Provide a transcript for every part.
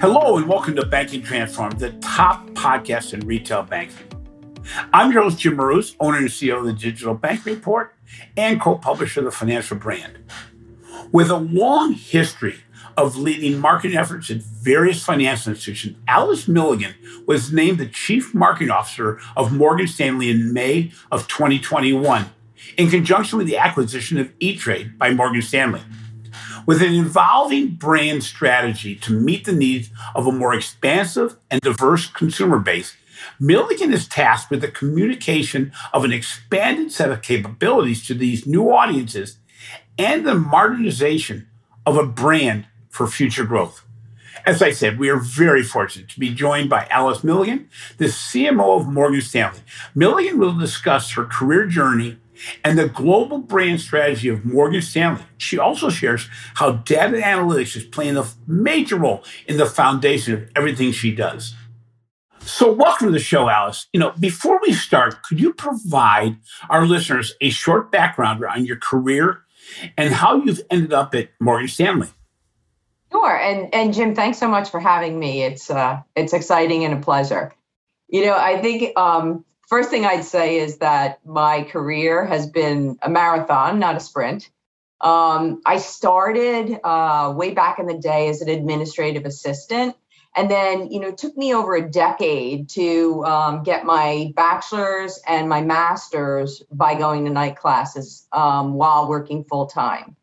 Hello and welcome to Banking Transformed, the top podcast in retail banking. I'm your host, Jim Marous, owner and CEO of the Digital Bank Report and co-publisher of the Financial Brand. With a long history of leading marketing efforts at various financial institutions, Alice Milligan was named the Chief Marketing Officer of Morgan Stanley in May of 2021, in conjunction with the acquisition of E-Trade by Morgan Stanley. With an evolving brand strategy to meet the needs of a more expansive and diverse consumer base, Milligan is tasked with the communication of an expanded set of capabilities to these new audiences and the modernization of a brand for future growth. As I said, we are very fortunate to be joined by Alice Milligan, the CMO of Morgan Stanley. Milligan will discuss her career journey and the global brand strategy of Morgan Stanley. She also shares how data analytics is playing a major role in the foundation of everything she does. So, welcome to the show, Alice. You know, before we start, could you provide our listeners a short background on your career and how you've ended up at Morgan Stanley? Sure, and and Jim, thanks so much for having me. It's uh, it's exciting and a pleasure. You know, I think um, First thing I'd say is that my career has been a marathon, not a sprint. Um, I started uh, way back in the day as an administrative assistant. And then, you know, it took me over a decade to um, get my bachelor's and my master's by going to night classes um, while working full time.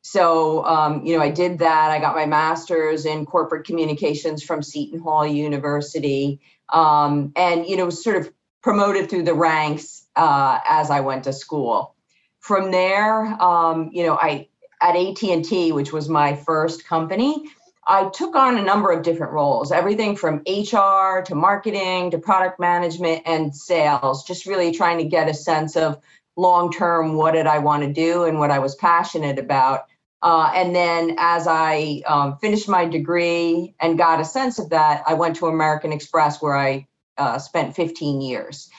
So, um, you know, I did that. I got my master's in corporate communications from Seton Hall University. Um, and, you know, sort of promoted through the ranks uh, as I went to school. From there, um, you know, I at AT&T, which was my first company, I took on a number of different roles, everything from HR to marketing to product management and sales, just really trying to get a sense of long term what did I want to do and what I was passionate about. Uh, and then as I um, finished my degree and got a sense of that, I went to American Express where I uh, spent 15 years.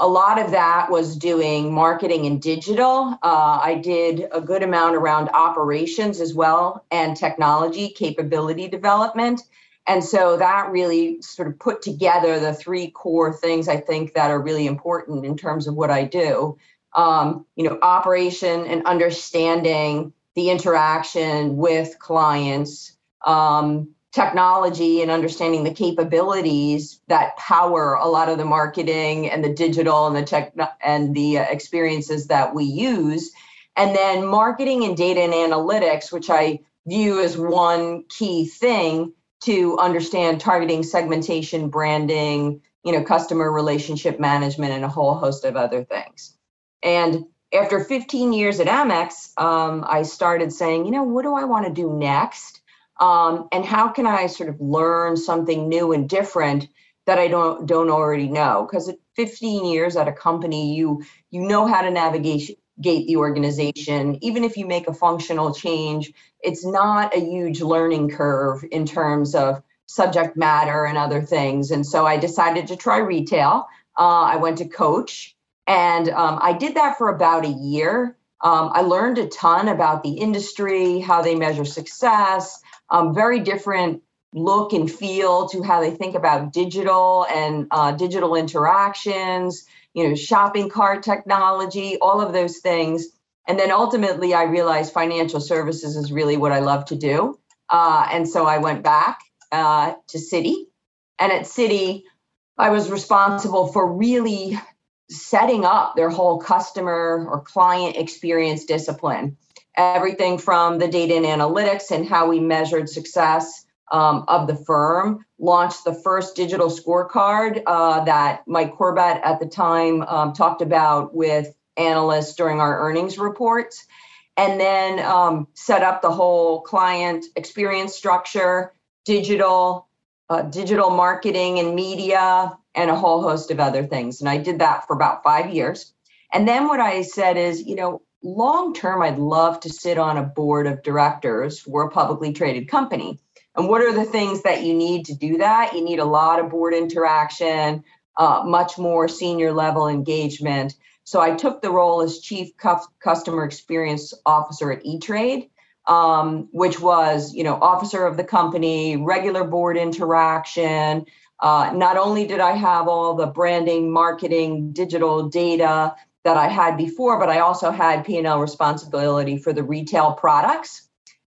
A lot of that was doing marketing and digital. Uh, I did a good amount around operations as well and technology capability development. And so that really sort of put together the three core things I think that are really important in terms of what I do. Um, you know, operation and understanding the interaction with clients, um, technology and understanding the capabilities that power a lot of the marketing and the digital and the tech and the uh, experiences that we use. And then marketing and data and analytics which i view as one key thing to understand targeting segmentation branding you know customer relationship management and a whole host of other things. And after 15 years at amex um, i started saying you know what do i want to do next um, and how can I sort of learn something new and different that I don't don't already know? Because at 15 years at a company, you you know how to navigate the organization. Even if you make a functional change, it's not a huge learning curve in terms of subject matter and other things. And so I decided to try retail. Uh, I went to Coach, and um, I did that for about a year. Um, I learned a ton about the industry, how they measure success, um, very different look and feel to how they think about digital and uh, digital interactions, you know, shopping cart technology, all of those things. And then ultimately, I realized financial services is really what I love to do. Uh, and so I went back uh, to Citi. And at Citi, I was responsible for really setting up their whole customer or client experience discipline everything from the data and analytics and how we measured success um, of the firm, launched the first digital scorecard uh, that Mike Corbat at the time um, talked about with analysts during our earnings reports, and then um, set up the whole client experience structure, digital, uh, digital marketing and media, and a whole host of other things. And I did that for about five years. And then what I said is, you know, long term, I'd love to sit on a board of directors for a publicly traded company. And what are the things that you need to do that? You need a lot of board interaction, uh, much more senior level engagement. So I took the role as chief customer experience officer at E-Trade. um, which was, you know, officer of the company, regular board interaction. Uh, not only did I have all the branding, marketing, digital data that I had before, but I also had P&L responsibility for the retail products.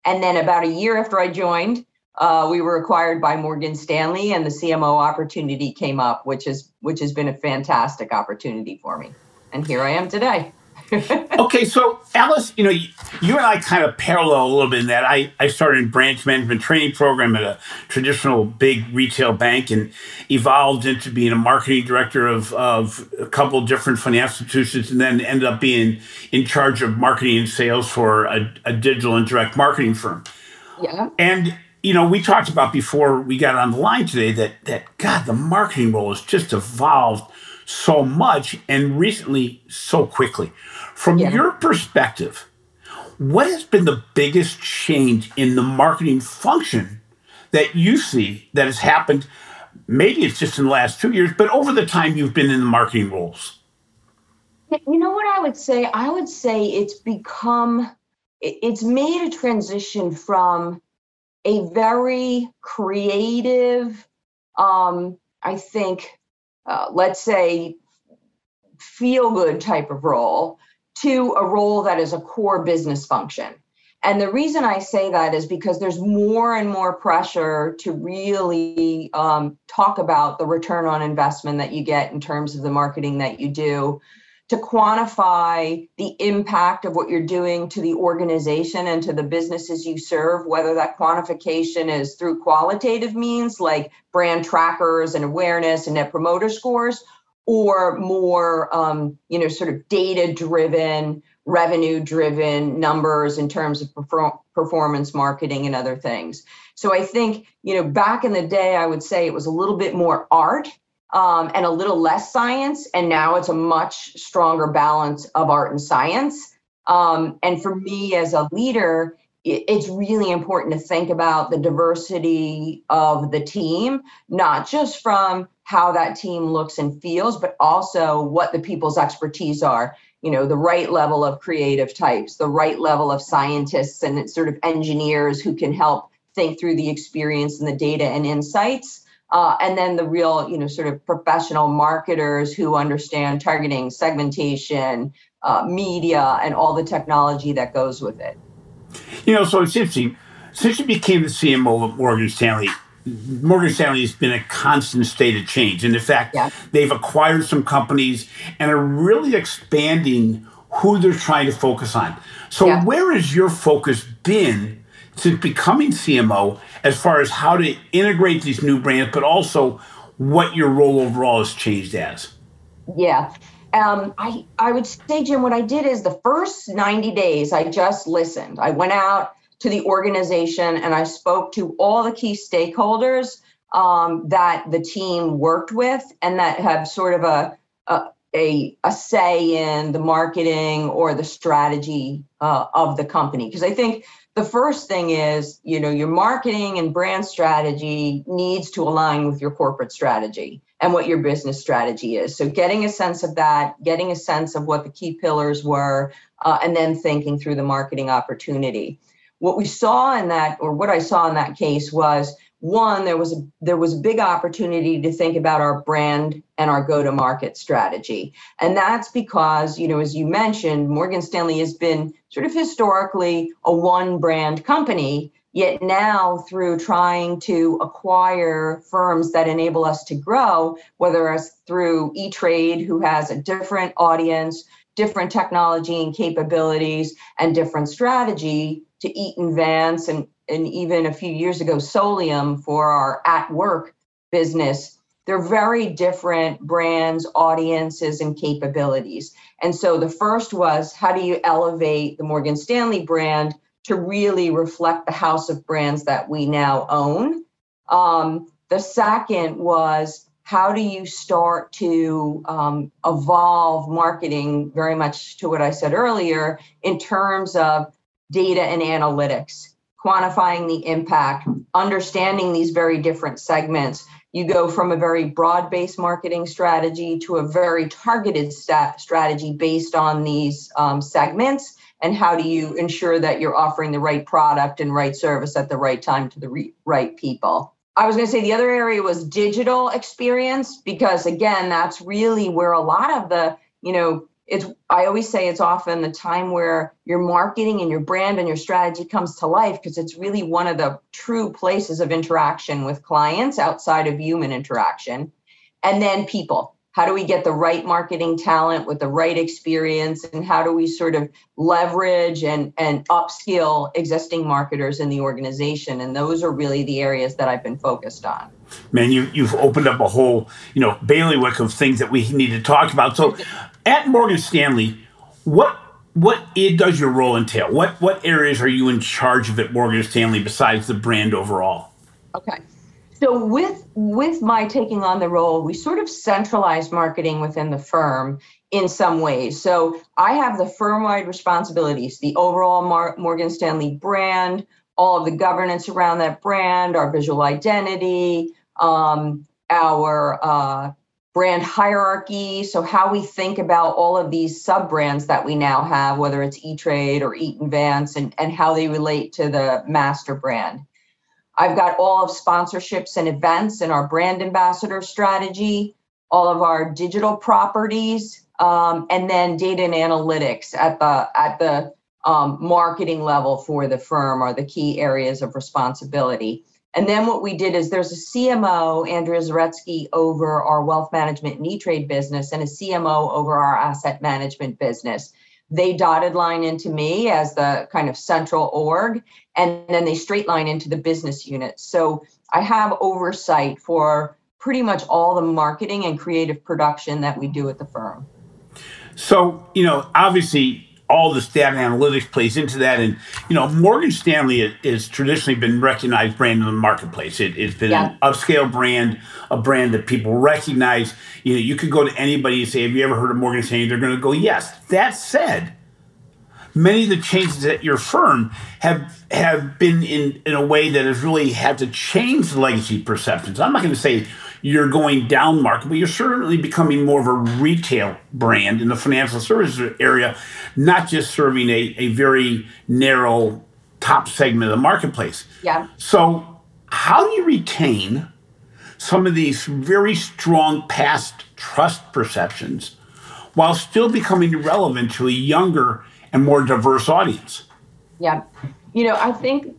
And then about a year after I joined, uh, we were acquired by Morgan Stanley, and the CMO opportunity came up, which is which has been a fantastic opportunity for me. And here I am today. Okay, so Alice, you know, you, you, and I kind of parallel a little bit in that I, I started a branch management training program at a traditional big retail bank and evolved into being a marketing director of, of a couple of different financial institutions and then ended up being in charge of marketing and sales for a, a digital and direct marketing firm. Yeah. And you know, we talked about before we got on the line today that that God, the marketing role has just evolved so much and recently so quickly. From yeah. your perspective, what has been the biggest change in the marketing function that you see that has happened? Maybe it's just in the last two years, but over the time you've been in the marketing roles. You know what I would say? I would say it's become, it's made a transition from a very creative, um, I think, uh, let's say, feel good type of role to a role that is a core business function. And the reason I say that is because there's more and more pressure to really um, talk about the return on investment that you get in terms of the marketing that you do, to quantify the impact of what you're doing to the organization and to the businesses you serve, whether that quantification is through qualitative means like brand trackers and awareness and net promoter scores, or more um, you know sort of data driven revenue driven numbers in terms of perform- performance marketing and other things. So i think you know back in the day i would say it was a little bit more art um, and a little less science and now it's a much stronger balance of art and science. Um, and for me as a leader it's really important to think about the diversity of the team, not just from how that team looks and feels, but also what the people's expertise are. You know, the right level of creative types, the right level of scientists and sort of engineers who can help think through the experience and the data and insights. Uh, and then the real, you know, sort of professional marketers who understand targeting, segmentation, uh, media, and all the technology that goes with it. You know, so it's interesting. Since you became the CMO of Morgan Stanley, Morgan Stanley has been a constant state of change. And in fact, yeah. they've acquired some companies and are really expanding who they're trying to focus on. So, yeah. where has your focus been since becoming CMO as far as how to integrate these new brands, but also what your role overall has changed as? Yeah um, I, I would say, Jim, what I did is the first 90 days, I just listened. I went out to the organization and I spoke to all the key stakeholders um, that the team worked with and that have sort of a, a, a, a say in the marketing or the strategy uh, of the company. Because I think the first thing is, you know, your marketing and brand strategy needs to align with your corporate strategy and what your business strategy is. So, getting a sense of that, getting a sense of what the key pillars were, uh, and then thinking through the marketing opportunity. What we saw in that, or what I saw in that case, was one there was a there was a big opportunity to think about our brand and our go to market strategy. And that's because you know as you mentioned morgan stanley has been sort of historically a one brand company Yet now, through trying to acquire firms that enable us to grow, whether it's through E Trade, who has a different audience, different technology and capabilities, and different strategy, to Eaton Vance, and, and even a few years ago, Solium for our at work business. They're very different brands, audiences, and capabilities. And so the first was how do you elevate the Morgan Stanley brand to really reflect the house of brands that we now own. Um, the second was how do you start to um, evolve marketing very much to what I said earlier in terms of data and analytics, quantifying the impact, understanding these very different segments. You go from a very broad based marketing strategy to a very targeted strategy based on these um, segments and how do you ensure that you're offering the right product and right service at the right time to the re- right people. I was going to say the other area was digital experience because again, that's really where a lot of the, you know, it's I always say it's often the time where your marketing and your brand and your strategy comes to life because it's really one of the true places of interaction with clients outside of human interaction. And then people. How do we get the right marketing talent with the right experience? And how do we sort of leverage and, and upskill existing marketers in the organization? And those are really the areas that i've been focused on. Man you, you've opened up a whole you know bailiwick of things that we need to talk about. So at morgan stanley what what it does your role entail? What what areas are you in charge of at morgan stanley besides the brand overall? Okay. So with with my taking on the role, we sort of centralized marketing within the firm in some ways. So I have the firm-wide responsibilities, the overall Mar- Morgan Stanley brand, all of the governance around that brand, our visual identity, um, our uh, brand hierarchy. So how we think about all of these sub brands that we now have, whether it's E-Trade or Eaton Vance, and, and how they relate to the master brand. I've got all of sponsorships and events and our brand ambassador strategy, all of our digital properties, um, and then data and analytics at the at the um, marketing level for the firm are the key areas of responsibility. And then what we did is there's a CMO, Andrea Zaretsky, over our wealth management and E-Trade business, and a CMO over our asset management business they dotted line into me as the kind of central org, and then they straight line into the business unit. So I have oversight for pretty much all the marketing and creative production that we do at the firm. So, you know, obviously all this data analytics plays into that. And, you know, Morgan Stanley has traditionally been recognized brand in the marketplace. It, has been yeah. an upscale brand, a brand that people recognize. You know, you could go to anybody and say, have you ever heard of Morgan Stanley? They're going to go, yes. That said, many of the changes at your firm have have been in, in a way that has really had to change the legacy perceptions. I'm not going to say you're going down market, but you're certainly becoming more of a retail brand in the financial services area, not just serving a, a very narrow top segment of the marketplace. Yeah. So, how do you retain some of these very strong past trust perceptions while still becoming relevant to a younger and more diverse audience? Yeah. You know, I think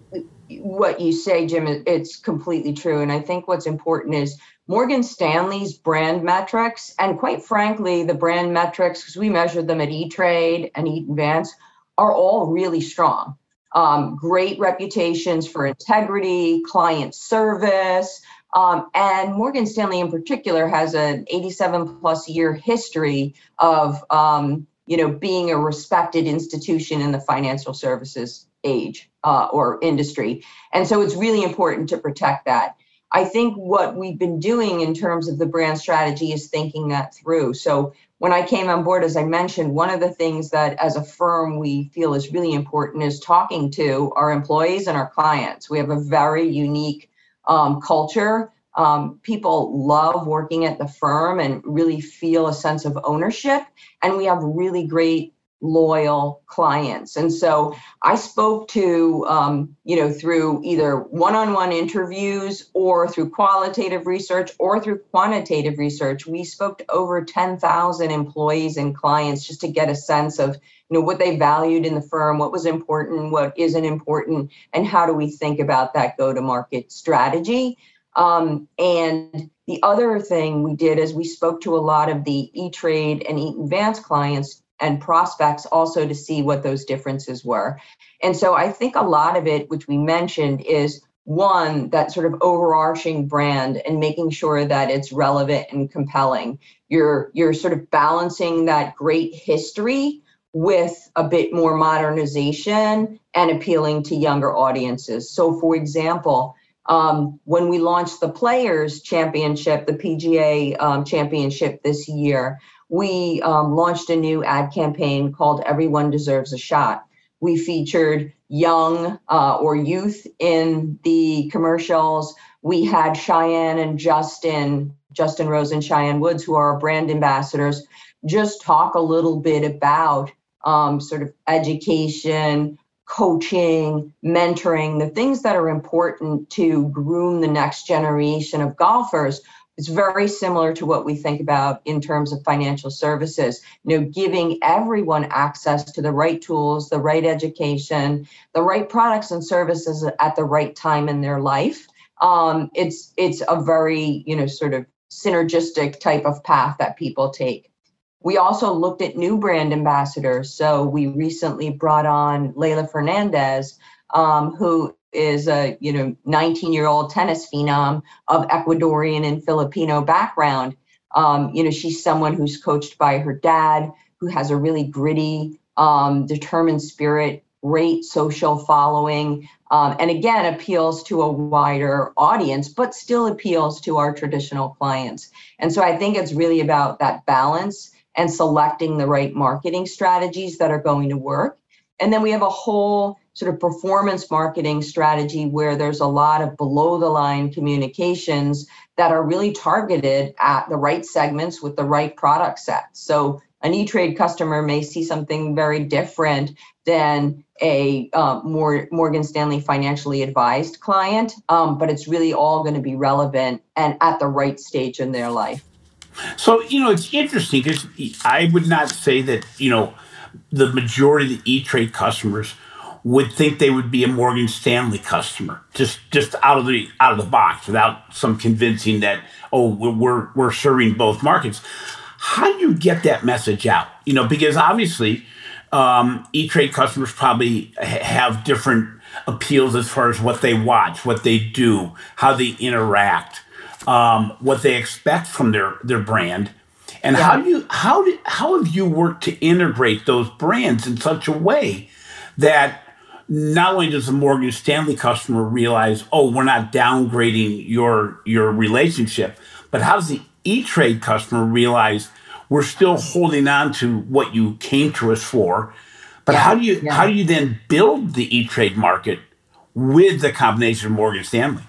what you say, Jim, it's completely true. And I think what's important is Morgan Stanley's brand metrics, and quite frankly, the brand metrics, because we measured them at E Trade and Eaton Vance, are all really strong. Um, great reputations for integrity, client service, um, and Morgan Stanley in particular has an 87 plus year history of um, you know being a respected institution in the financial services age uh, or industry, and so it's really important to protect that. I think what we've been doing in terms of the brand strategy is thinking that through. So when I came on board, as I mentioned, one of the things that as a firm we feel is really important is talking to our employees and our clients. We have a very unique um, culture. Um, people love working at the firm and really feel a sense of ownership. And we have really great loyal clients. And so I spoke to, um, you know, through either one on one interviews or through qualitative research or through quantitative research. We spoke to over 10,000 employees and clients just to get a sense of, you know, what they valued in the firm, what was important, what isn't important, and how do we think about that go to market strategy. Um, and the other thing we did is we spoke to a lot of the E Trade and Eaton Vance clients and prospects also to see what those differences were. And so I think a lot of it, which we mentioned, is one that sort of overarching brand and making sure that it's relevant and compelling. You're you're sort of balancing that great history with a bit more modernization and appealing to younger audiences. So, for example, um, when we launched the Players Championship, the PGA um, Championship this year, we um, launched a new ad campaign called Everyone Deserves a Shot. We featured young uh, or youth in the commercials. We had Cheyenne and Justin, Justin Rose and Cheyenne Woods, who are our brand ambassadors, just talk a little bit about um, sort of education, coaching, mentoring, the things that are important to groom the next generation of golfers. It's very similar to what we think about in terms of financial services. You know, giving everyone access to the right tools, the right education, the right products and services at the right time in their life. Um, it's it's a very you know sort of synergistic type of path that people take. We also looked at new brand ambassadors. So we recently brought on Leylah Fernandez, um, who is a you know 19 year old tennis phenom of Ecuadorian and Filipino background. Um, you know, she's someone who's coached by her dad, who has a really gritty, um, determined spirit, great social following, um, and again appeals to a wider audience, but still appeals to our traditional clients. And so I think it's really about that balance and selecting the right marketing strategies that are going to work. And then we have a whole sort of performance marketing strategy where there's a lot of below the line communications that are really targeted at the right segments with the right product set. So an E-Trade customer may see something very different than a uh, more Morgan Stanley financially advised client, um, but it's really all going to be relevant and at the right stage in their life. So, you know, it's interesting because I would not say that, you know, the majority of the E Trade customers would think they would be a Morgan Stanley customer, just just out of the out of the box, without some convincing that oh we're we're serving both markets. How do you get that message out? You know, because obviously um, E Trade customers probably have different appeals as far as what they watch, what they do, how they interact um, what they expect from their their brand, and yeah. how do you how do, how have you worked to integrate those brands in such a way that not only does the Morgan Stanley customer realize, oh, we're not downgrading your your relationship, but how does the E Trade customer realize we're still holding on to what you came to us for? But yeah, how do you yeah. how do you then build the E Trade market with the combination of Morgan Stanley?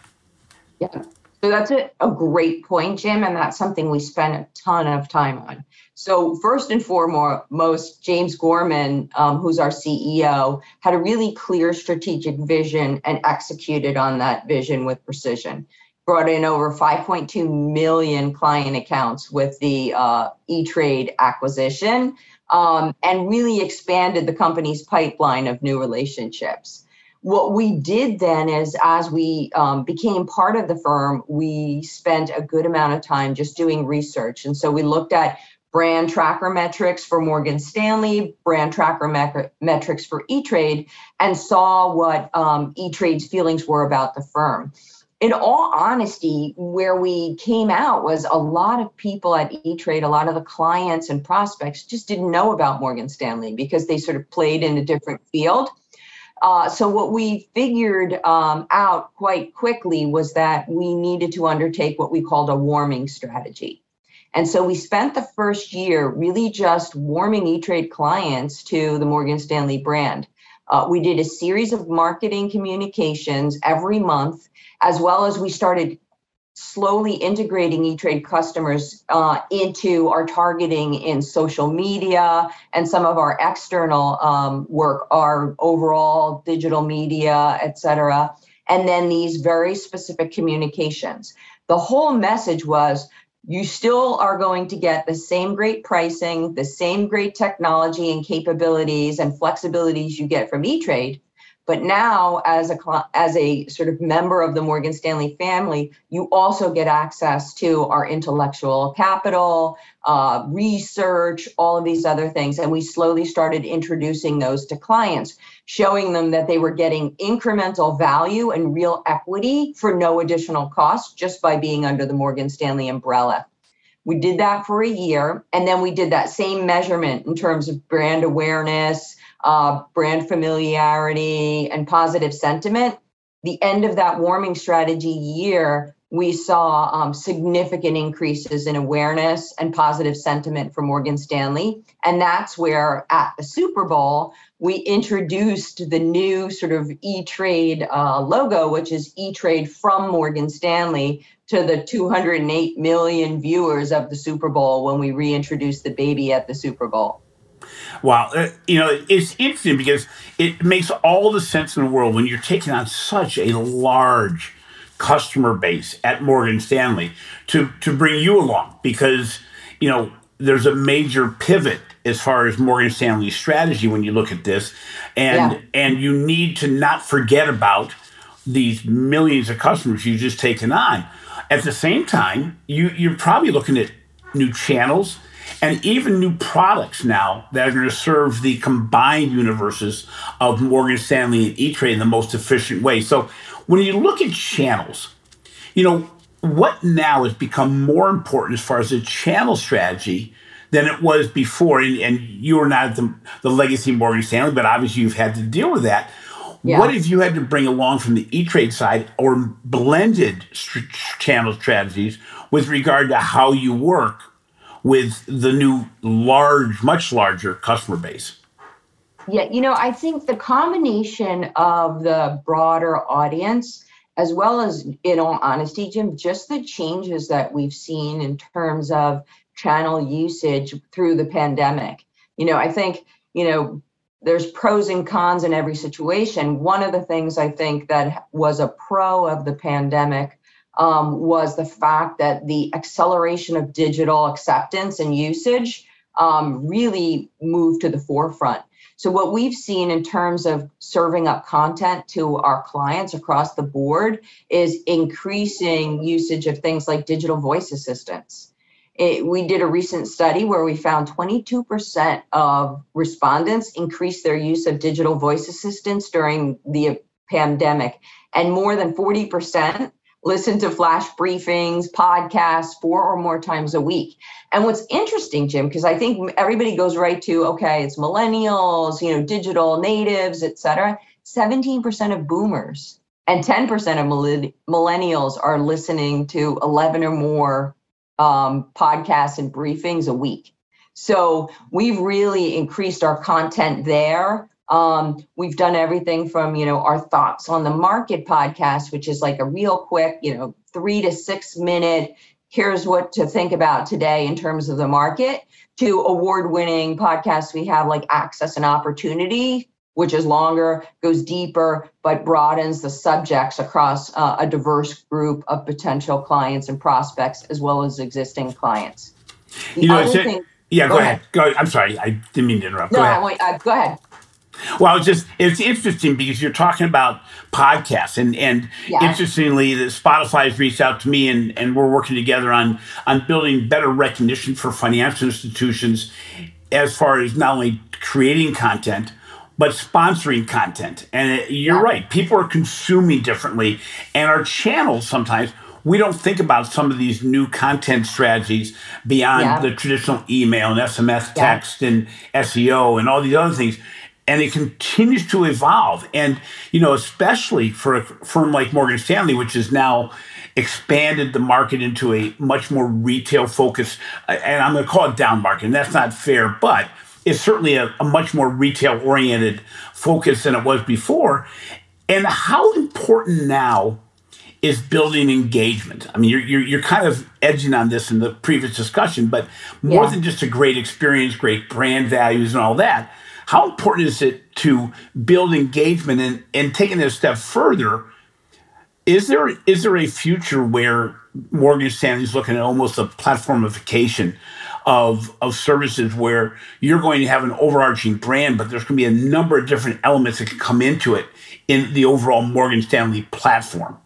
Yeah. So that's a, a great point, Jim, and that's something we spend a ton of time on. So first and foremost, James Gorman, um, who's our CEO, had a really clear strategic vision and executed on that vision with precision. Brought in over 5.2 million client accounts with the uh, E-Trade acquisition, um, and really expanded the company's pipeline of new relationships what we did then is as we um, became part of the firm we spent a good amount of time just doing research. And so we looked at brand tracker metrics for morgan stanley brand tracker me- metrics for e-trade and saw what um, e-trade's feelings were about the firm. In all honesty where we came out was a lot of people at e-trade a lot of the clients and prospects just didn't know about morgan stanley because they sort of played in a different field uh, so what we figured um, out quite quickly was that we needed to undertake what we called a warming strategy. And so we spent the first year really just warming E-Trade clients to the Morgan Stanley brand. Uh, we did a series of marketing communications every month, as well as we started slowly integrating E-Trade customers uh, into our targeting in social media and some of our external um, work, our overall digital media, et cetera. And then these very specific communications. The whole message was you still are going to get the same great pricing, the same great technology and capabilities and flexibilities you get from E-Trade but now, as a as a sort of member of the Morgan Stanley family, you also get access to our intellectual capital, uh, research, all of these other things. And we slowly started introducing those to clients, showing them that they were getting incremental value and real equity for no additional cost just by being under the Morgan Stanley umbrella. We did that for a year, and then we did that same measurement in terms of brand awareness uh, brand familiarity, and positive sentiment. The end of that warming strategy year, we saw um, significant increases in awareness and positive sentiment for Morgan Stanley. And that's where at the Super Bowl, we introduced the new sort of E Trade uh, logo, which is E Trade from Morgan Stanley, to the 208 million viewers of the Super Bowl when we reintroduced the baby at the Super Bowl. Wow. Uh, you know, it's interesting because it makes all the sense in the world when you're taking on such a large customer base at Morgan Stanley to, to bring you along because, you know, there's a major pivot as far as Morgan Stanley's strategy when you look at this. And yeah. and you need to not forget about these millions of customers you've just taken on. At the same time, you, you're probably looking at new channels and even new products now that are going to serve the combined universes of Morgan Stanley and E-Trade in the most efficient way. So when you look at channels, you know, what now has become more important as far as the channel strategy than it was before? And, and you are not the, the legacy Morgan Stanley, but obviously you've had to deal with that. Yeah. What have you had to bring along from the E-Trade side or blended st- channel strategies with regard to how you work with the new large, much larger customer base? Yeah, you know, I think the combination of the broader audience, as well as, in all honesty, Jim, just the changes that we've seen in terms of channel usage through the pandemic. You know, I think, you know, there's pros and cons in every situation. One of the things I think that was a pro of the pandemic um, was the fact that the acceleration of digital acceptance and usage um, really moved to the forefront. So, what we've seen in terms of serving up content to our clients across the board is increasing usage of things like digital voice assistants. It, we did a recent study where we found 22% of respondents increased their use of digital voice assistants during the pandemic, and more than 40% listen to flash briefings, podcasts four or more times a week. And what's interesting, Jim, because I think everybody goes right to, okay, it's millennials, you know, digital natives, et cetera. 17% of boomers and 10% of millennials are listening to 11 or more um, podcasts and briefings a week. So we've really increased our content there um, we've done everything from, you know, our thoughts on the market podcast, which is like a real quick, you know, three to six minute, here's what to think about today in terms of the market, to award winning podcasts we have like Access and Opportunity, which is longer, goes deeper, but broadens the subjects across uh, a diverse group of potential clients and prospects, as well as existing clients. The you know, thing, yeah, go, go ahead. ahead. Go. I'm sorry, I didn't mean to interrupt. No, go ahead. I uh, go ahead. Well, it's just it's interesting because you're talking about podcasts, and and interestingly, the Spotify has reached out to me, and and we're working together on on building better recognition for financial institutions, as far as not only creating content but sponsoring content. And it, you're yeah. right, people are consuming differently, and our channels sometimes we don't think about some of these new content strategies beyond yeah. the traditional email and SMS text yeah. and SEO and all these other things and it continues to evolve. And, you know, especially for a firm like Morgan Stanley, which has now expanded the market into a much more retail focus, and I'm going to call it down market, and that's not fair, but it's certainly a, a much more retail oriented focus than it was before. And how important now is building engagement. I mean, you're, you're, you're, kind of edging on this in the previous discussion, but more yeah. than just a great experience, great brand values, and all that how important is it to build engagement and, and taking it a step further? Is there is there a future where Morgan Stanley is looking at almost a platformification of, of services where you're going to have an overarching brand, but there's going to be a number of different elements that can come into it in the overall Morgan Stanley platform?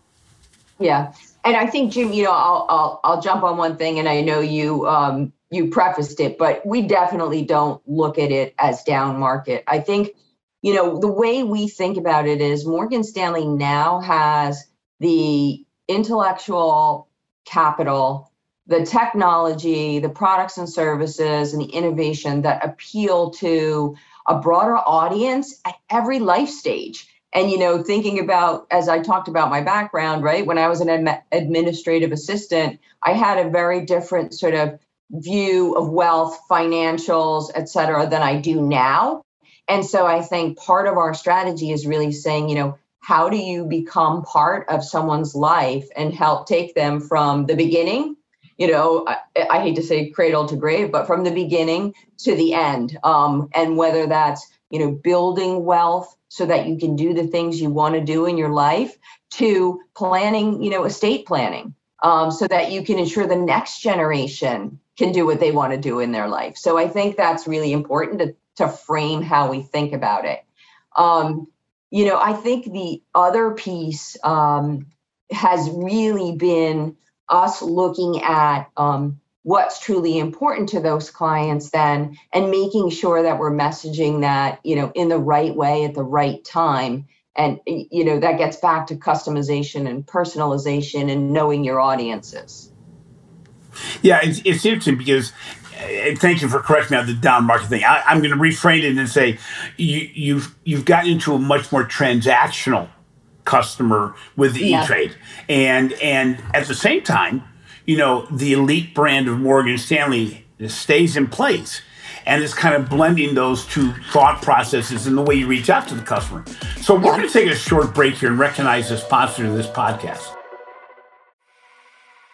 Yeah. And I think Jim, you know, I'll I'll, I'll jump on one thing, and I know you um, you prefaced it, but we definitely don't look at it as down market. I think, you know, the way we think about it is Morgan Stanley now has the intellectual capital, the technology, the products and services, and the innovation that appeal to a broader audience at every life stage. And, you know, thinking about, as I talked about my background, right, when I was an administrative assistant, I had a very different sort of view of wealth, financials, et cetera, than I do now. And so I think part of our strategy is really saying, you know, how do you become part of someone's life and help take them from the beginning, you know, I, I, hate to say cradle to grave, but from the beginning to the end. Um, and whether that's, you know, building wealth so that you can do the things you want to do in your life to planning, you know, estate planning um, so that you can ensure the next generation can do what they want to do in their life. So I think that's really important to, to frame how we think about it. Um, you know, I think the other piece um, has really been us looking at um, what's truly important to those clients then and making sure that we're messaging that you know in the right way at the right time and you know that gets back to customization and personalization and knowing your audiences yeah it's, it's interesting because uh, thank you for correcting me on the down market thing I, am going to reframe it and say you, you've you've gotten into a much more transactional customer with E-Trade. And and at the same time, you know, the elite brand of Morgan Stanley stays in place and it's kind of blending those two thought processes in the way you reach out to the customer. So we're going to take a short break here and recognize the sponsor of this podcast.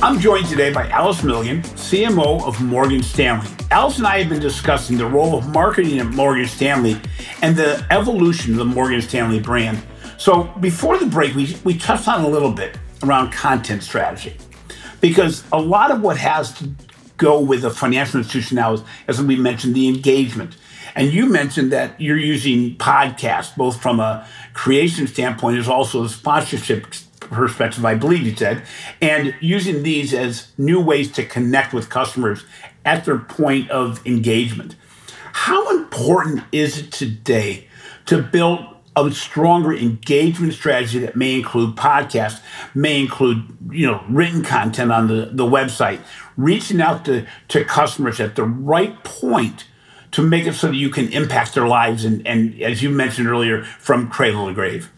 I'm joined today by Alice Milligan, CMO of Morgan Stanley. Alice and I have been discussing the role of marketing at Morgan Stanley and the evolution of the Morgan Stanley brand. So before the break, we, we touched on a little bit around content strategy because a lot of what has to go with a financial institution now is, as we mentioned, the engagement. And you mentioned that you're using podcasts, both from a creation standpoint as also a sponsorship perspective, I believe you said, and using these as new ways to connect with customers at their point of engagement. How important is it today to build a stronger engagement strategy that may include podcasts, may include you know written content on the, the website, reaching out to, to customers at the right point to make it so that you can impact their lives and, and as you mentioned earlier, from cradle to grave.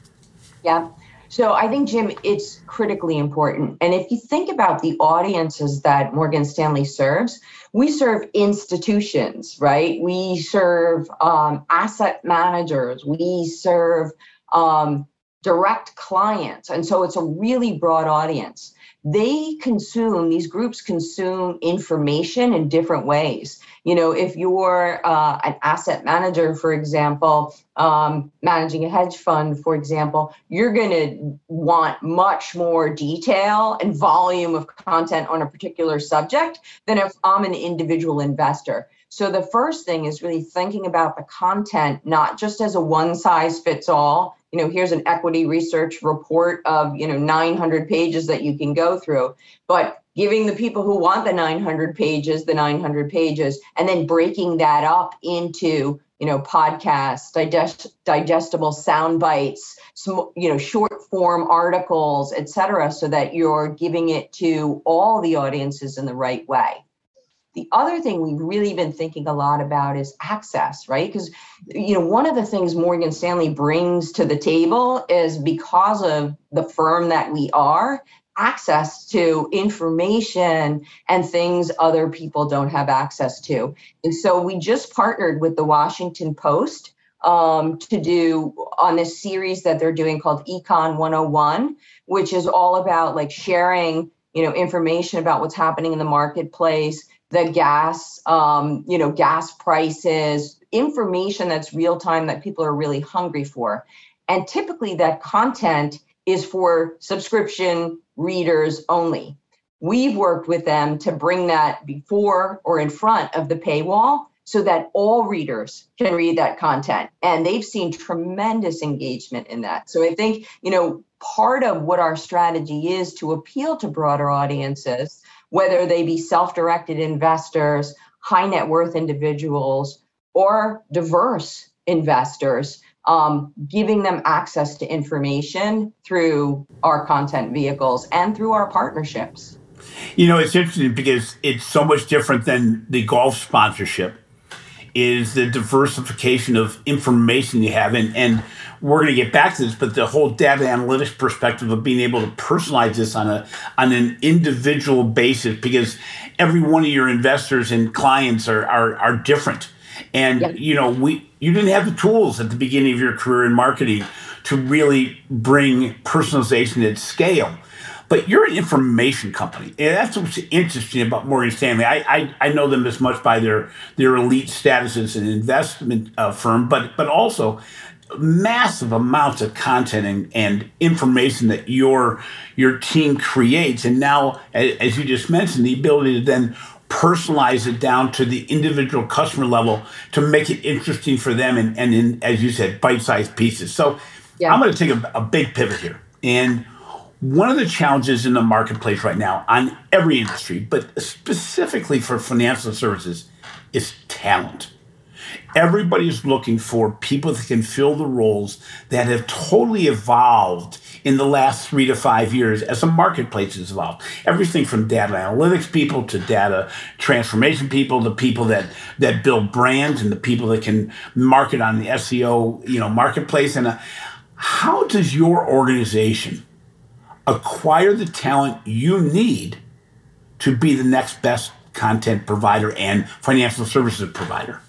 Yeah. So I think, Jim, it's critically important. And if you think about the audiences that Morgan Stanley serves, we serve institutions, right? We serve um, asset managers, we serve um, direct clients. And so it's a really broad audience they consume these groups consume information in different ways you know if you're uh, an asset manager for example um, managing a hedge fund for example you're going to want much more detail and volume of content on a particular subject than if i'm an individual investor so the first thing is really thinking about the content not just as a one size fits all. You know, here's an equity research report of, you know, 900 pages that you can go through, but giving the people who want the 900 pages the 900 pages and then breaking that up into you know podcasts digest, digestible sound bites some, you know short form articles etc so that you're giving it to all the audiences in the right way the other thing we've really been thinking a lot about is access, right? Because you know, one of the things Morgan Stanley brings to the table is because of the firm that we are, access to information and things other people don't have access to. And so we just partnered with the Washington Post um, to do on this series that they're doing called Econ 101, which is all about like sharing, you know, information about what's happening in the marketplace the gas, um, you know, gas prices, information that's real time that people are really hungry for. And typically that content is for subscription readers only. We've worked with them to bring that before or in front of the paywall so that all readers can read that content. And they've seen tremendous engagement in that. So I think, you know, part of what our strategy is to appeal to broader audiences whether they be self directed investors, high net worth individuals, or diverse investors, um, giving them access to information through our content vehicles and through our partnerships. You know, it's interesting because it's so much different than the golf sponsorship. Is the diversification of information you have, and and we're going to get back to this, but the whole data analytics perspective of being able to personalize this on a on an individual basis, because every one of your investors and clients are are, are different, and yep. you know we you didn't have the tools at the beginning of your career in marketing to really bring personalization at scale. But you're an information company. And that's what's interesting about Morgan Stanley. I, I, I know them as much by their, their elite status as an investment uh, firm, but, but also massive amounts of content and, and information that your your team creates and now as you just mentioned the ability to then personalize it down to the individual customer level to make it interesting for them and, and in, as you said bite-sized pieces so yeah. i'm going to take a, a big pivot here and one of the challenges in the marketplace right now on every industry, but specifically for financial services, is talent. Everybody's looking for people that can fill the roles that have totally evolved in the last three to five years as the marketplace has evolved. Everything from data analytics people to data transformation people the people that that build brands and the people that can market on the SEO you know marketplace. And uh, how does your organization acquire the talent you need to be the next best content provider and financial services provider?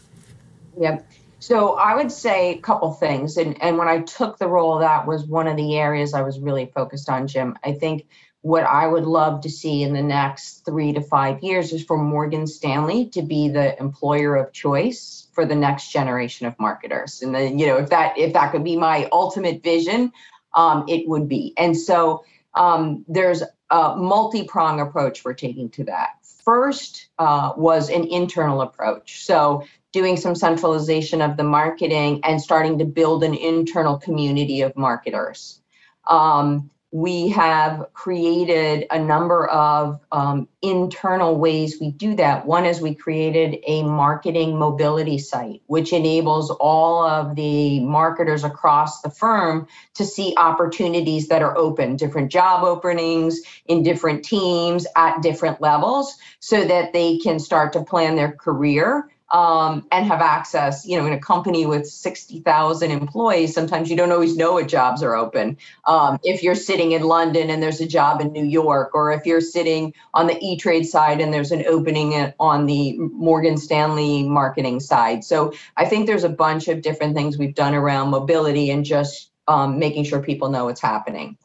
Yep. So I would say a couple things. And, and when I took the role, that was one of the areas I was really focused on, Jim. I think what I would love to see in the next three to five years is for Morgan Stanley to be the employer of choice for the next generation of marketers. And then, you know, if that if that could be my ultimate vision, um, it would be. And so um, there's a multi-prong approach we're taking to that. First uh, was an internal approach. So doing some centralization of the marketing and starting to build an internal community of marketers. Um, we have created a number of um, internal ways we do that. One is we created a marketing mobility site, which enables all of the marketers across the firm to see opportunities that are open, different job openings in different teams at different levels, so that they can start to plan their career um, and have access. You know, in a company with 60,000 employees, sometimes you don't always know what jobs are open. Um, if you're sitting in London and there's a job in New York, or if you're sitting on the E Trade side and there's an opening on the Morgan Stanley marketing side. So I think there's a bunch of different things we've done around mobility and just um, making sure people know what's happening.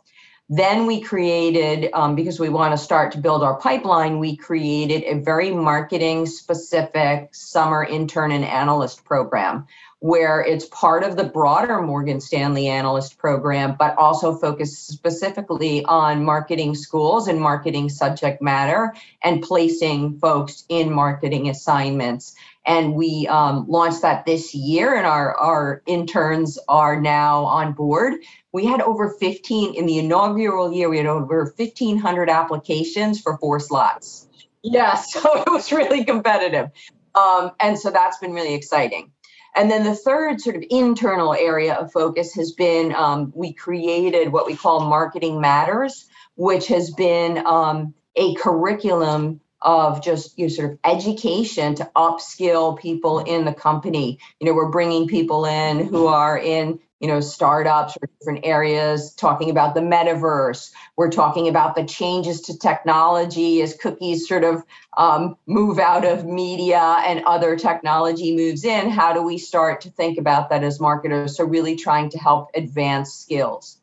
Then we created, um, because we want to start to build our pipeline, we created a very marketing specific summer intern and analyst program where it's part of the broader Morgan Stanley analyst program, but also focused specifically on marketing schools and marketing subject matter and placing folks in marketing assignments. And we um, launched that this year, and our, our interns are now on board. We had over 15 in the inaugural year we had over 1500 applications for four slots. Yeah so it was really competitive. Um, and so that's been really exciting. And then the third sort of internal area of focus has been um, we created what we call marketing matters which has been um, a curriculum of just you know, sort of education to upskill people in the company. You know, we're bringing people in who are in you know startups or different areas talking about the metaverse. We're talking about the changes to technology as cookies sort of um, move out of media and other technology moves in. How do we start to think about that as marketers? So really trying to help advance skills.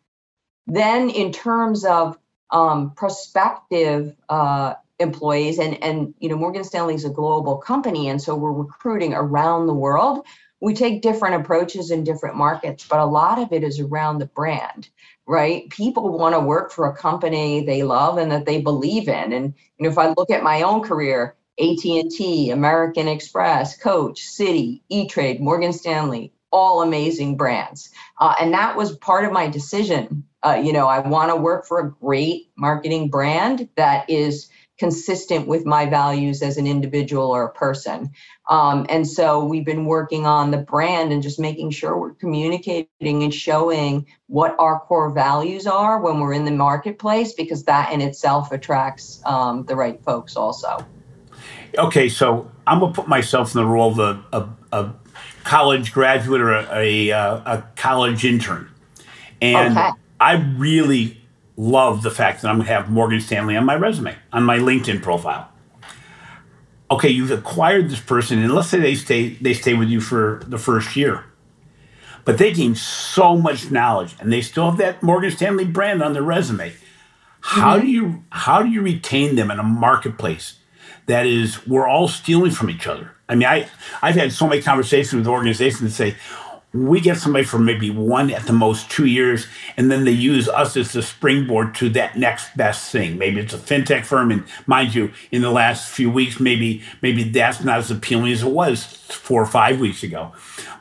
Then in terms of um, prospective uh, employees and and you know morgan stanley is a global company and so we're recruiting around the world we take different approaches in different markets but a lot of it is around the brand right people want to work for a company they love and that they believe in and you know if i look at my own career AT&T, American Express, Coach, Citi, E-Trade, Morgan Stanley, all amazing brands. Uh, and that was part of my decision. Uh, you know, I want to work for a great marketing brand that is consistent with my values as an individual or a person. Um, and so we've been working on the brand and just making sure we're communicating and showing what our core values are when we're in the marketplace, because that in itself attracts um, the right folks also. Okay, so I'm gonna put myself in the role of a, a, a college graduate or a, a, a college intern, and okay. I really love the fact that I'm going to have Morgan Stanley on my resume, on my LinkedIn profile. Okay, you've acquired this person, and let's say they stay they stay with you for the first year, but they gain so much knowledge, and they still have that Morgan Stanley brand on their resume. How mm-hmm. do you how do you retain them in a marketplace that is we're all stealing from each other? I mean, I I've had so many conversations with organizations that say, we get somebody for maybe one at the most two years, and then they use us as the springboard to that next best thing. Maybe it's a fintech firm, and mind you, in the last few weeks, maybe maybe that's not as appealing as it was four or five weeks ago.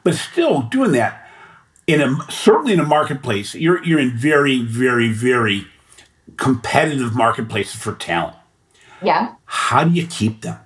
But still, doing that in a certainly in a marketplace, you're you're in very very very competitive marketplaces for talent. Yeah. How do you keep them?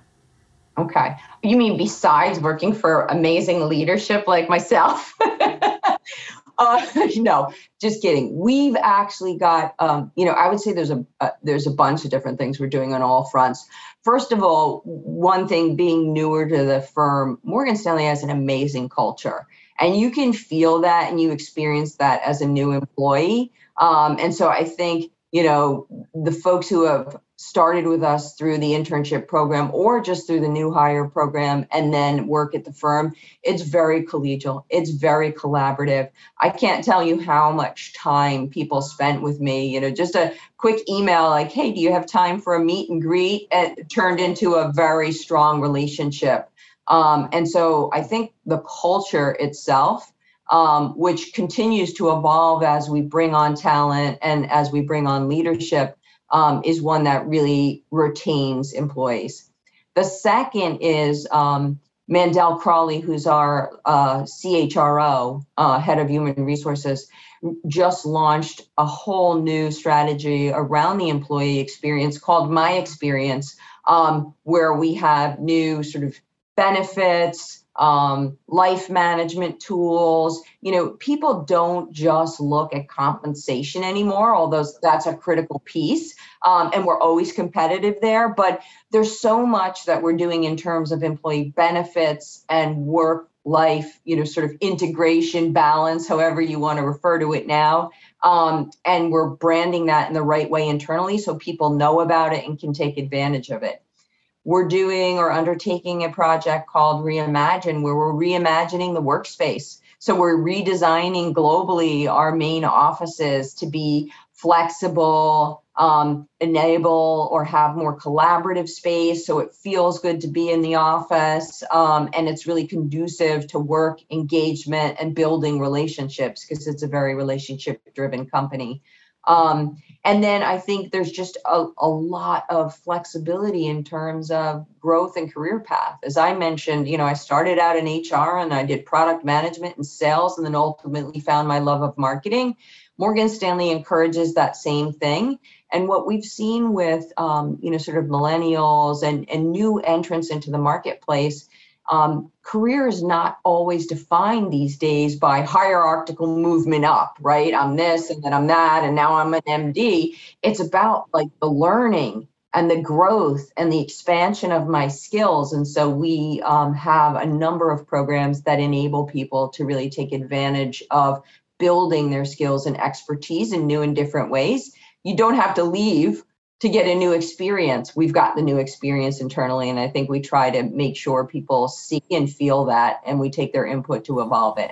Okay. You mean besides working for amazing leadership like myself? uh, no, just kidding. We've actually got, um, you know, I would say there's a uh, there's a bunch of different things we're doing on all fronts. First of all, one thing being newer to the firm, Morgan Stanley has an amazing culture, and you can feel that and you experience that as a new employee. Um, and so I think you know the folks who have started with us through the internship program or just through the new hire program and then work at the firm, it's very collegial. It's very collaborative. I can't tell you how much time people spent with me. You know, just a quick email like, hey, do you have time for a meet and greet? It turned into a very strong relationship. Um, and so I think the culture itself, um, which continues to evolve as we bring on talent and as we bring on leadership, um, is one that really retains employees. The second is um, Mandell Crawley, who's our uh, CHRO, uh, head of human resources, just launched a whole new strategy around the employee experience called My Experience, um, where we have new sort of benefits, um, life management tools. You know, people don't just look at compensation anymore, although that's a critical piece. Um, and we're always competitive there. But there's so much that we're doing in terms of employee benefits and work life, you know, sort of integration, balance, however you want to refer to it now. Um, and we're branding that in the right way internally so people know about it and can take advantage of it we're doing or undertaking a project called Reimagine, where we're reimagining the workspace. So we're redesigning globally our main offices to be flexible, um, enable or have more collaborative space so it feels good to be in the office um, and it's really conducive to work engagement and building relationships because it's a very relationship driven company um, and then I think there's just a, a lot of flexibility in terms of growth and career path. As I mentioned, you know, I started out in HR and I did product management and sales, and then ultimately found my love of marketing. Morgan Stanley encourages that same thing. And what we've seen with, um, you know, sort of millennials and, and new entrants into the marketplace um, career is not always defined these days by hierarchical movement up, right? I'm this and then I'm that, and now I'm an MD. It's about like the learning and the growth and the expansion of my skills. And so we um, have a number of programs that enable people to really take advantage of building their skills and expertise in new and different ways. You don't have to leave to get a new experience. We've got the new experience internally, and I think we try to make sure people see and feel that, and we take their input to evolve it.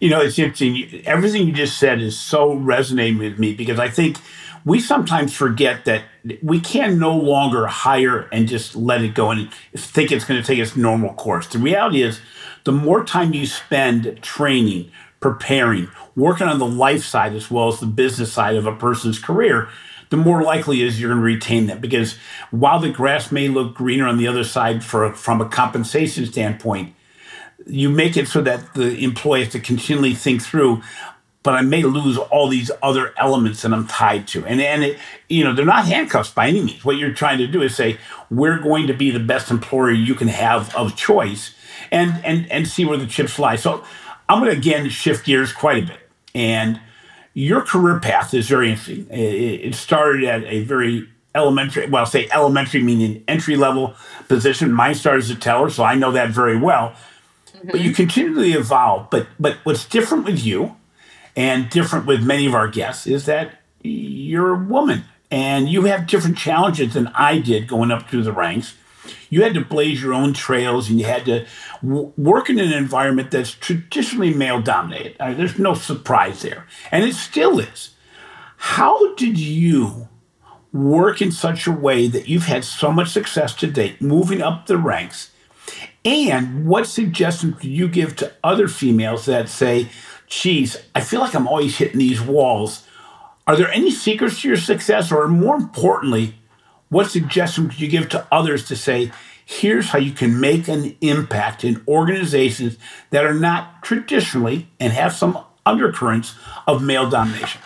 You know, it's interesting. Everything you just said is so resonating with me because I think we sometimes forget that we can no longer hire and just let it go and think it's going to take its normal course. The reality is, the more time you spend training, preparing, working on the life side as well as the business side of a person's career, the more likely is you're going to retain them. Because while the grass may look greener on the other side for from a compensation standpoint, you make it so that the employee has to continually think through but I may lose all these other elements that I'm tied to. And and it, you know, they're not handcuffs by any means. What you're trying to do is say, we're going to be the best employer you can have of choice and and and see where the chips lie. So I'm gonna again shift gears quite a bit. And your career path is very interesting. It started at a very elementary, well, say elementary meaning entry level position. Mine started as a teller, so I know that very well. Mm-hmm. But you continually evolve. But but what's different with you and different with many of our guests is that you're a woman and you have different challenges than I did going up through the ranks. You had to blaze your own trails and you had to w- work in an environment that's traditionally male dominated. Uh, there's no surprise there. And it still is. How did you work in such a way that you've had so much success to date moving up the ranks? And what suggestions do you give to other females that say, geez, I feel like I'm always hitting these walls. Are there any secrets to your success? Or more importantly, what suggestions do you give to others to say, here's how you can make an impact in organizations that are not traditionally and have some undercurrents of male domination?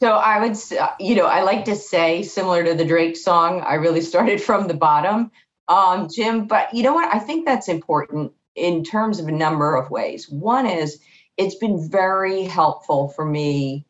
So I would, you know, I like to say, similar to the Drake song, I really started from the bottom, um, Jim. But you know what? I think that's important in terms of a number of ways. One is it's been very helpful for me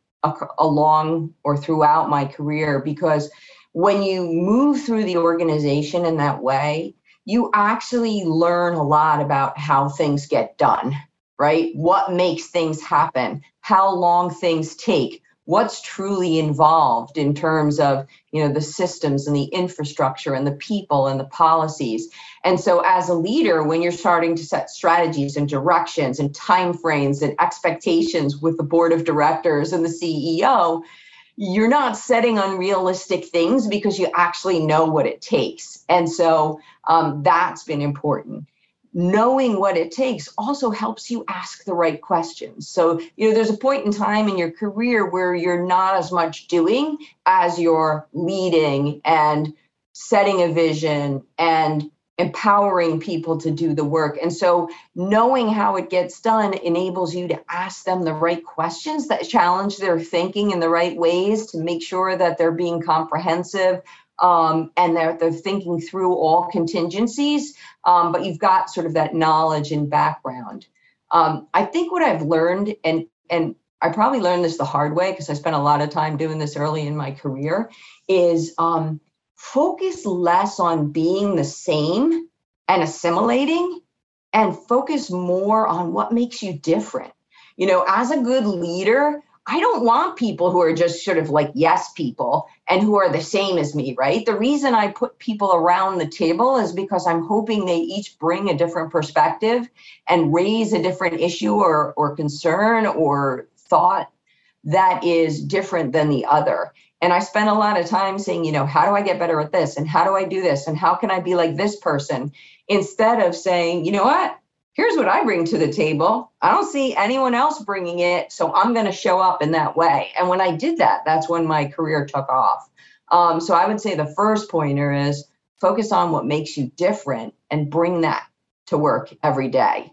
along or throughout my career because when you move through the organization in that way, you actually learn a lot about how things get done, right? What makes things happen, how long things take, what's truly involved in terms of you know the systems and the infrastructure and the people and the policies and so as a leader when you're starting to set strategies and directions and timeframes and expectations with the board of directors and the ceo you're not setting unrealistic things because you actually know what it takes and so um, that's been important knowing what it takes also helps you ask the right questions. So, you know, there's a point in time in your career where you're not as much doing as you're leading and setting a vision and empowering people to do the work. And so, knowing how it gets done enables you to ask them the right questions that challenge their thinking in the right ways to make sure that they're being comprehensive um, and they're, they're thinking through all contingencies, um, but you've got sort of that knowledge and background. Um, I think what I've learned, and and I probably learned this the hard way because I spent a lot of time doing this early in my career, is um, focus less on being the same and assimilating, and focus more on what makes you different. You know, as a good leader, I don't want people who are just sort of like yes people and who are the same as me, right? The reason I put people around the table is because I'm hoping they each bring a different perspective and raise a different issue or, or concern or thought that is different than the other. And I spend a lot of time saying, you know, how do I get better at this? And how do I do this? And how can I be like this person? Instead of saying, you know what? here's what I bring to the table. I don't see anyone else bringing it, so I'm going to show up in that way. And when I did that, that's when my career took off. Um, so I would say the first pointer is focus on what makes you different and bring that to work every day.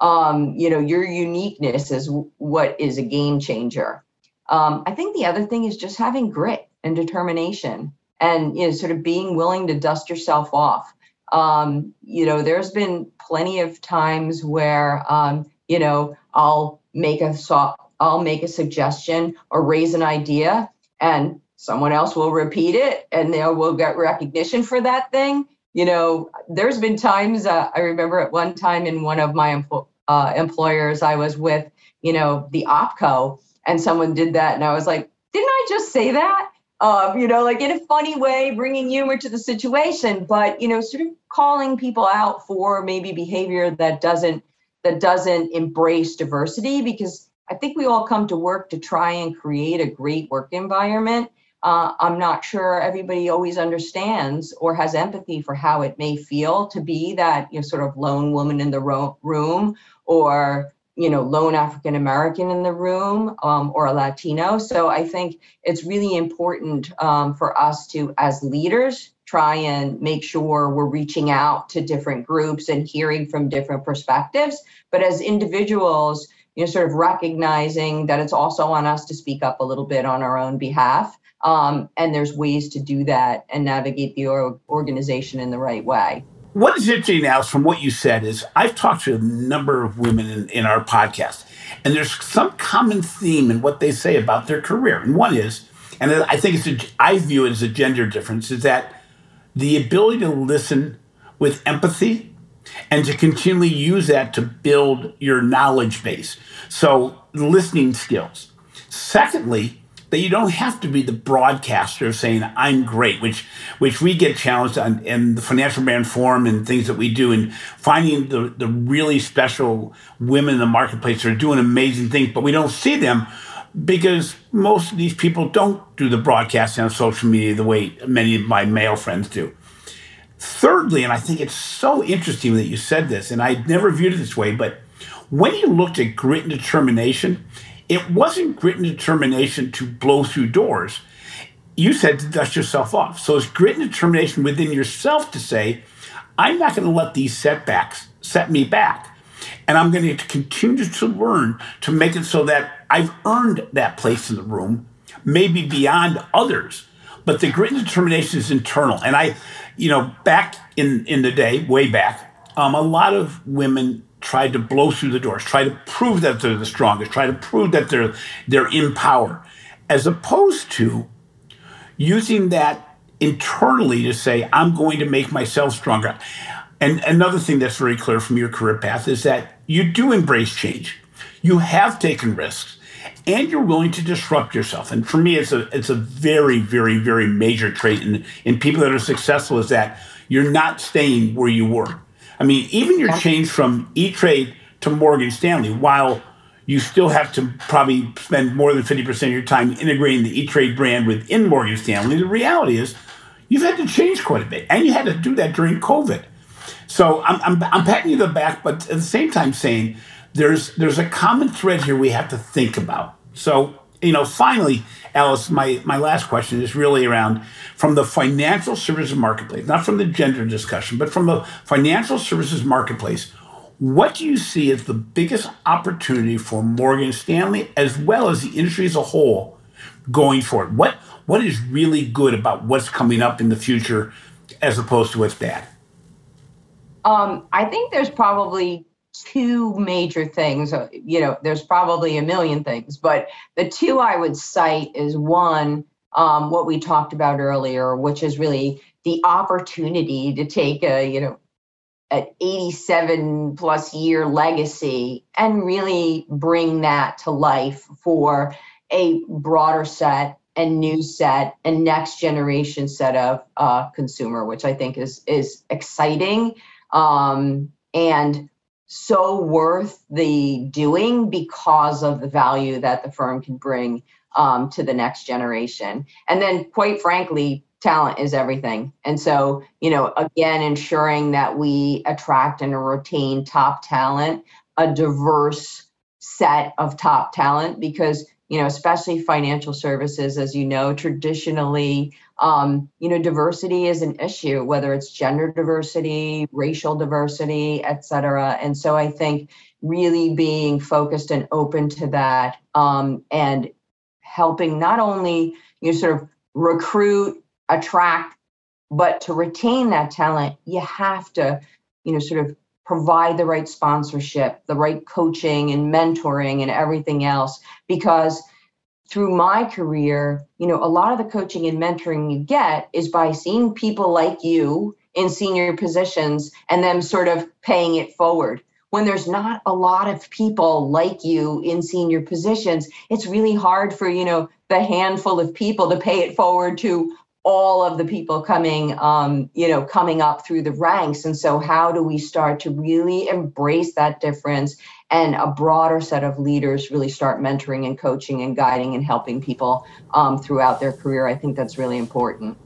Um, you know, your uniqueness is what is a game changer. Um, I think the other thing is just having grit and determination and you know sort of being willing to dust yourself off um, you know, there's been plenty of times where, um, you know, I'll make a so- I'll make a suggestion or raise an idea, and someone else will repeat it, and they will get recognition for that thing. You know, there's been times uh, I remember at one time in one of my uh, employers, I was with, you know, the OPCO, and someone did that, and I was like, didn't I just say that? um, you know, like in a funny way, bringing humor to the situation, but you know, sort of calling people out for maybe behavior that doesn't that doesn't embrace diversity, because I think we all come to work to try and create a great work environment. Uh, I'm not sure everybody always understands or has empathy for how it may feel to be that you know sort of lone woman in the ro- room or you know lone african american in the room um, or a latino so i think it's really important um, for us to as leaders try and make sure we're reaching out to different groups and hearing from different perspectives but as individuals you know, sort of recognizing that it's also on us to speak up a little bit on our own behalf. Um, and there's ways to do that and navigate the organization in the right way. What is interesting now from what you said is I've talked to a number of women in, in our podcast, and there's some common theme in what they say about their career. And one is, and I think it's a, I view it as a gender difference, is that the ability to listen with empathy and to continually use that to build your knowledge base. So, listening skills. Secondly, that you don't have to be the broadcaster saying I'm great, which which we get challenged on in the financial brand forum and things that we do, and finding the the really special women in the marketplace that are doing amazing things, but we don't see them because most of these people don't do the broadcasting on social media the way many of my male friends do. Thirdly, and I think it's so interesting that you said this, and I never viewed it this way, but when you looked at grit and determination, it wasn't grit and determination to blow through doors. You said to dust yourself off. So it's grit and determination within yourself to say, I'm not going to let these setbacks set me back. And I'm going to continue to learn to make it so that I've earned that place in the room, maybe beyond others. But the grit and determination is internal. And I, you know, back in, in the day, way back, um, a lot of women tried to blow through the doors, try to prove that they're the strongest, try to prove that they're they're in power, as opposed to using that internally to say, I'm going to make myself stronger. And another thing that's very clear from your career path is that you do embrace change. You have taken risks and you're willing to disrupt yourself. And for me, it's a it's a very, very, very major trait in, in people that are successful is that you're not staying where you were. I mean, even your change from E Trade to Morgan Stanley, while you still have to probably spend more than 50% of your time integrating the E Trade brand within Morgan Stanley, the reality is you've had to change quite a bit. And you had to do that during COVID. So I'm, I'm, I'm patting you the back, but at the same time saying there's, there's a common thread here we have to think about. So, you know, finally, Alice, my, my last question is really around from the financial services marketplace, not from the gender discussion, but from the financial services marketplace. What do you see as the biggest opportunity for Morgan Stanley as well as the industry as a whole going forward? What what is really good about what's coming up in the future as opposed to what's bad? Um, I think there's probably two major things. Uh, you know, there's probably a million things, but the two I would cite is one, um, what we talked about earlier, which is really the opportunity to take a, you know, an 87 plus year legacy and really bring that to life for a broader set and new set and next generation set of uh, consumer, which I think is is exciting. Um, and so worth the doing because of the value that the firm can bring um, to the next generation. And then, quite frankly, talent is everything. And so, you know, again, ensuring that we attract and retain top talent, a diverse set of top talent, because you know, especially financial services, as you know, traditionally, um, you know, diversity is an issue, whether it's gender diversity, racial diversity, et cetera. And so I think really being focused and open to that um, and helping not only you know, sort of recruit, attract, but to retain that talent, you have to, you know, sort of provide the right sponsorship, the right coaching and mentoring and everything else. Because through my career, you know, a lot of the coaching and mentoring you get is by seeing people like you in senior positions and them sort of paying it forward. When there's not a lot of people like you in senior positions, it's really hard for, you know, the handful of people to pay it forward to all of the people coming um, you know coming up through the ranks and so how do we start to really embrace that difference and a broader set of leaders really start mentoring and coaching and guiding and helping people um, throughout their career i think that's really important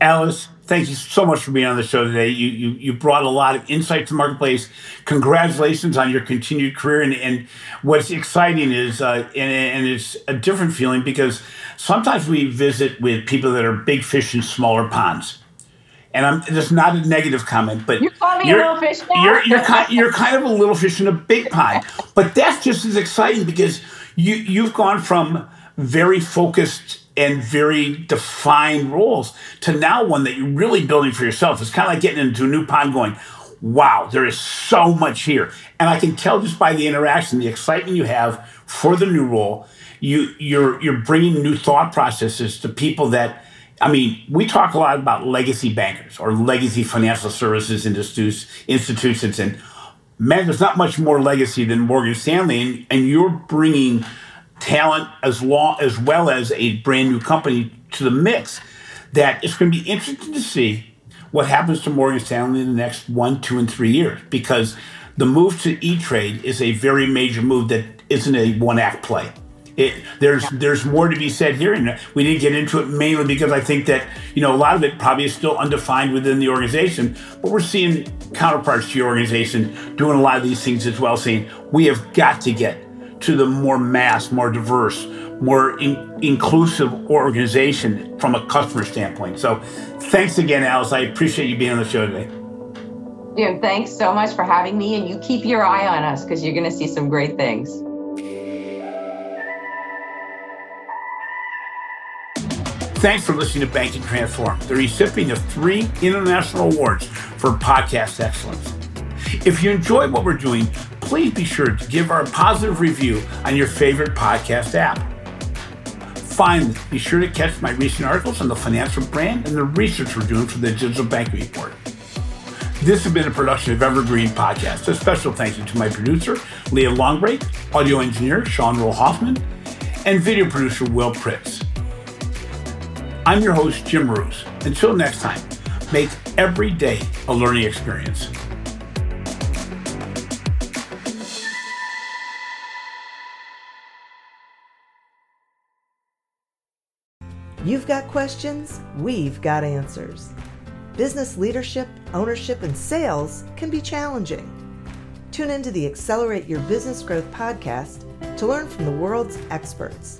alice thank you so much for being on the show today. You, you, you brought a lot of insight to the marketplace. Congratulations on your continued career. And, and what's exciting is, uh, and, and it's a different feeling because sometimes we visit with people that are big fish in smaller ponds. And I'm just not a negative comment, but you call me you're, a little fish now? You're you're kind, you're kind of a little fish in a big pond. But that's just as exciting because you you've gone from very focused and very defined roles to now one that you're really building for yourself. It's kind of like getting into a new pond, going, "Wow, there is so much here," and I can tell just by the interaction, the excitement you have for the new role. You you're you're bringing new thought processes to people that I mean, we talk a lot about legacy bankers or legacy financial services institutions, and man, there's not much more legacy than Morgan Stanley, and, and you're bringing talent as long as well as a brand new company to the mix. That it's going to be interesting to see what happens to Morgan Stanley in the next one, two, and three years because the move to E Trade is a very major move that isn't a one act play. It, there's there's more to be said here, and we didn't get into it mainly because I think that you know a lot of it probably is still undefined within the organization. But we're seeing counterparts to your organization doing a lot of these things as well, saying we have got to get to the more mass, more diverse, more in, inclusive organization from a customer standpoint. So, thanks again, Alice. I appreciate you being on the show today. Jim, thanks so much for having me, and you keep your eye on us because you're going to see some great things. Thanks for listening to Banking Transformed, the recipient of three international awards for podcast excellence. If you enjoy what we're doing, please be sure to give our positive review on your favorite podcast app. Finally, be sure to catch my recent articles on the financial brand and the research we're doing for the Digital Banking Report. This has been a production of Evergreen Podcast. A special thank you to my producer, Leah Longbrake, audio engineer, Sean Rule-Hoffman, and video producer, Will Pritz. I'm your host, Jim Marous. Until next time, make every day a learning experience. You've got questions, we've got answers. Business leadership, ownership, and sales can be challenging. Tune into the Accelerate Your Business Growth podcast to learn from the world's experts.